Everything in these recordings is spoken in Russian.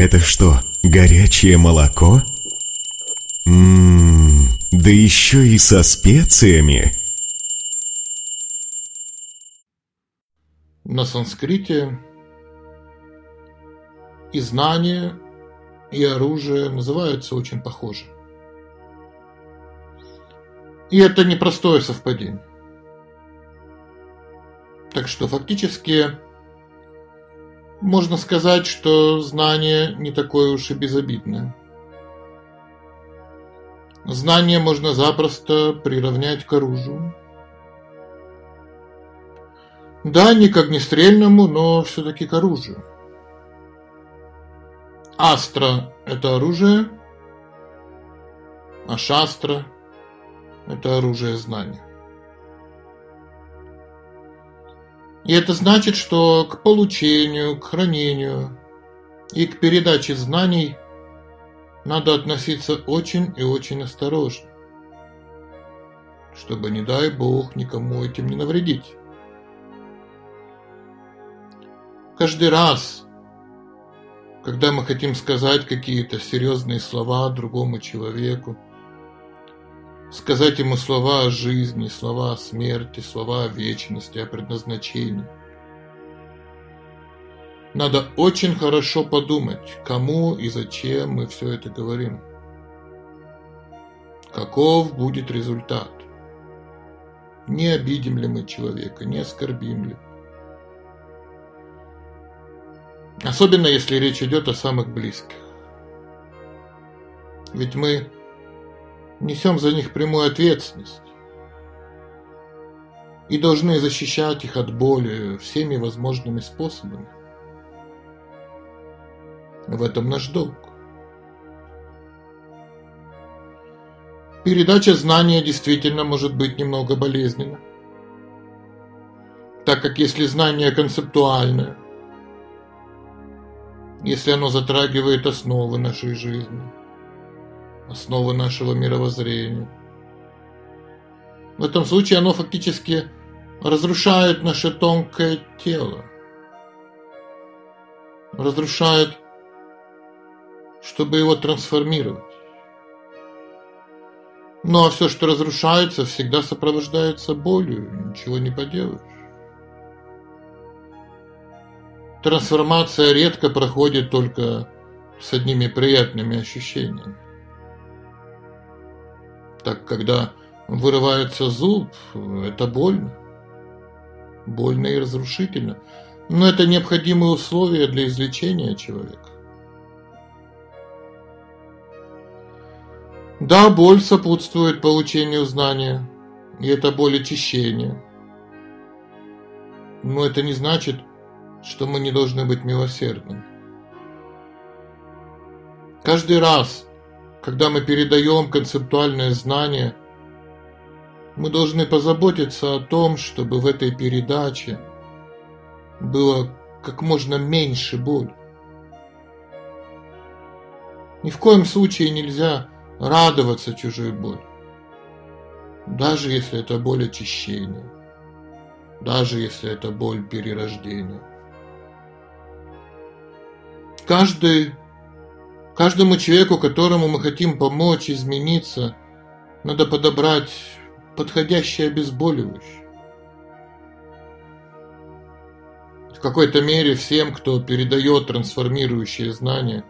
Это что, горячее молоко? Ммм, да еще и со специями. На санскрите и знания, и оружие называются очень похоже. И это непростое совпадение. Так что фактически можно сказать, что знание не такое уж и безобидное. Знание можно запросто приравнять к оружию. Да, не к огнестрельному, но все-таки к оружию. Астра – это оружие, а шастра – это оружие знания. И это значит, что к получению, к хранению и к передаче знаний надо относиться очень и очень осторожно, чтобы, не дай Бог, никому этим не навредить. Каждый раз, когда мы хотим сказать какие-то серьезные слова другому человеку, сказать ему слова о жизни, слова о смерти, слова о вечности, о предназначении. Надо очень хорошо подумать, кому и зачем мы все это говорим. Каков будет результат? Не обидим ли мы человека, не оскорбим ли? Особенно если речь идет о самых близких. Ведь мы несем за них прямую ответственность и должны защищать их от боли всеми возможными способами. В этом наш долг. Передача знания действительно может быть немного болезненна, так как если знание концептуальное, если оно затрагивает основы нашей жизни – основы нашего мировоззрения. В этом случае оно фактически разрушает наше тонкое тело. Разрушает, чтобы его трансформировать. Ну а все, что разрушается, всегда сопровождается болью, ничего не поделаешь. Трансформация редко проходит только с одними приятными ощущениями. Так когда вырывается зуб, это больно. Больно и разрушительно. Но это необходимые условия для излечения человека. Да, боль сопутствует получению знания, и это боль очищения. Но это не значит, что мы не должны быть милосердными. Каждый раз, когда мы передаем концептуальное знание, мы должны позаботиться о том, чтобы в этой передаче было как можно меньше боли. Ни в коем случае нельзя радоваться чужой боли. Даже если это боль очищения. Даже если это боль перерождения. Каждый Каждому человеку, которому мы хотим помочь измениться, надо подобрать подходящее обезболивающее. В какой-то мере всем, кто передает трансформирующие знания,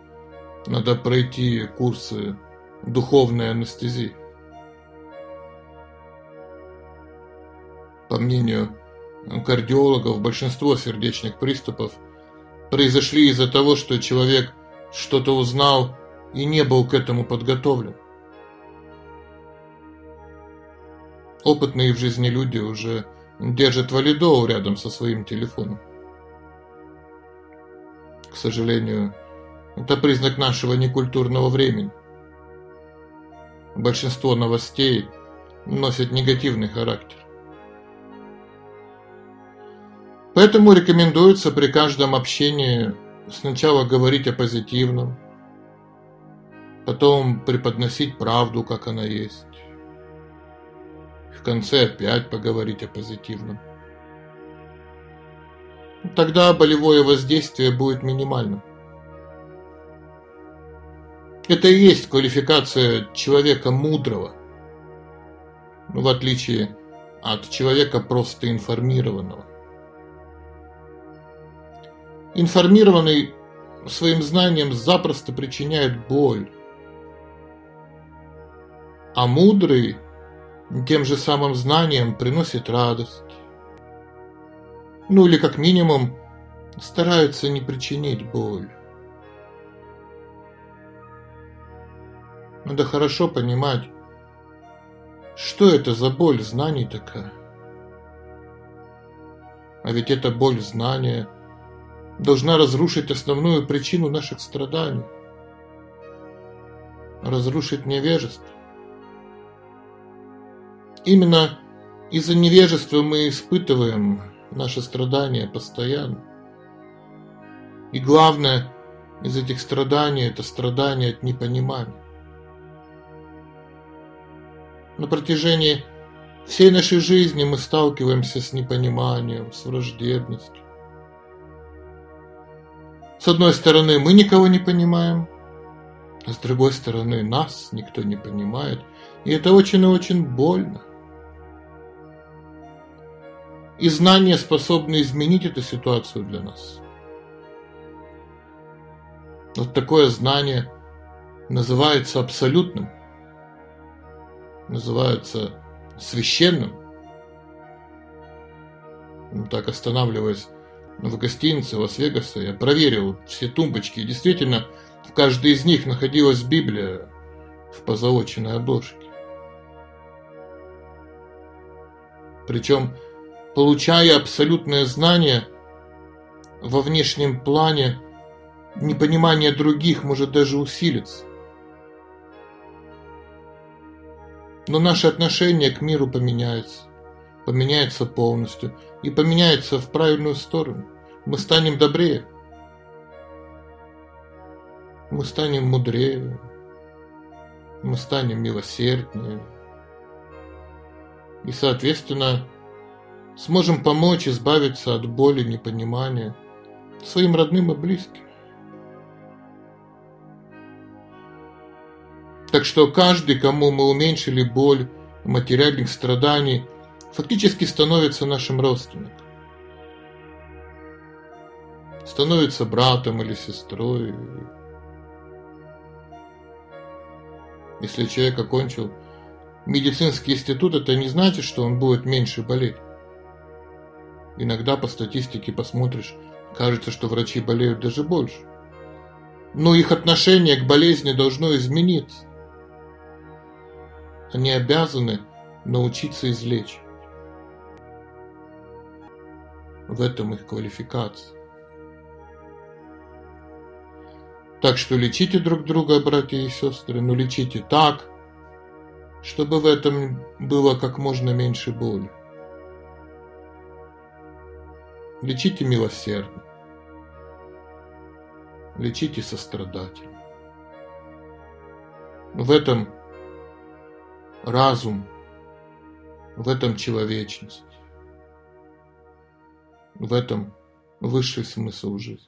надо пройти курсы духовной анестезии. По мнению кардиологов, большинство сердечных приступов произошли из-за того, что человек что-то узнал и не был к этому подготовлен. Опытные в жизни люди уже держат валидол рядом со своим телефоном. К сожалению, это признак нашего некультурного времени. Большинство новостей носят негативный характер. Поэтому рекомендуется при каждом общении Сначала говорить о позитивном, потом преподносить правду, как она есть. В конце опять поговорить о позитивном. Тогда болевое воздействие будет минимальным. Это и есть квалификация человека мудрого, ну, в отличие от человека просто информированного. Информированный своим знанием запросто причиняет боль, а мудрый тем же самым знанием приносит радость. Ну или как минимум старается не причинить боль. Надо хорошо понимать, что это за боль знаний такая. А ведь эта боль знания должна разрушить основную причину наших страданий. Разрушить невежество. Именно из-за невежества мы испытываем наши страдания постоянно. И главное из этих страданий – это страдания от непонимания. На протяжении всей нашей жизни мы сталкиваемся с непониманием, с враждебностью. С одной стороны, мы никого не понимаем, а с другой стороны, нас никто не понимает. И это очень и очень больно. И знания способны изменить эту ситуацию для нас. Вот такое знание называется абсолютным – называется священным. Ну, так останавливаясь в гостинице Лас-Вегаса, я проверил все тумбочки. И действительно, в каждой из них находилась Библия в позолоченной обложке. Причем, получая абсолютное знание, во внешнем плане непонимание других может даже усилиться. Но наше отношение к миру поменяется. Поменяется полностью. И поменяется в правильную сторону. Мы станем добрее. Мы станем мудрее. Мы станем милосерднее. И, соответственно, сможем помочь избавиться от боли, непонимания своим родным и близким. Так что каждый, кому мы уменьшили боль, материальных страданий, фактически становится нашим родственником. Становится братом или сестрой. Если человек окончил медицинский институт, это не значит, что он будет меньше болеть. Иногда по статистике посмотришь, кажется, что врачи болеют даже больше. Но их отношение к болезни должно измениться. Они обязаны научиться излечь. В этом их квалификация. Так что лечите друг друга, братья и сестры, но лечите так, чтобы в этом было как можно меньше боли. Лечите милосердно. Лечите сострадательно. В этом разум, в этом человечность, в этом высший смысл жизни.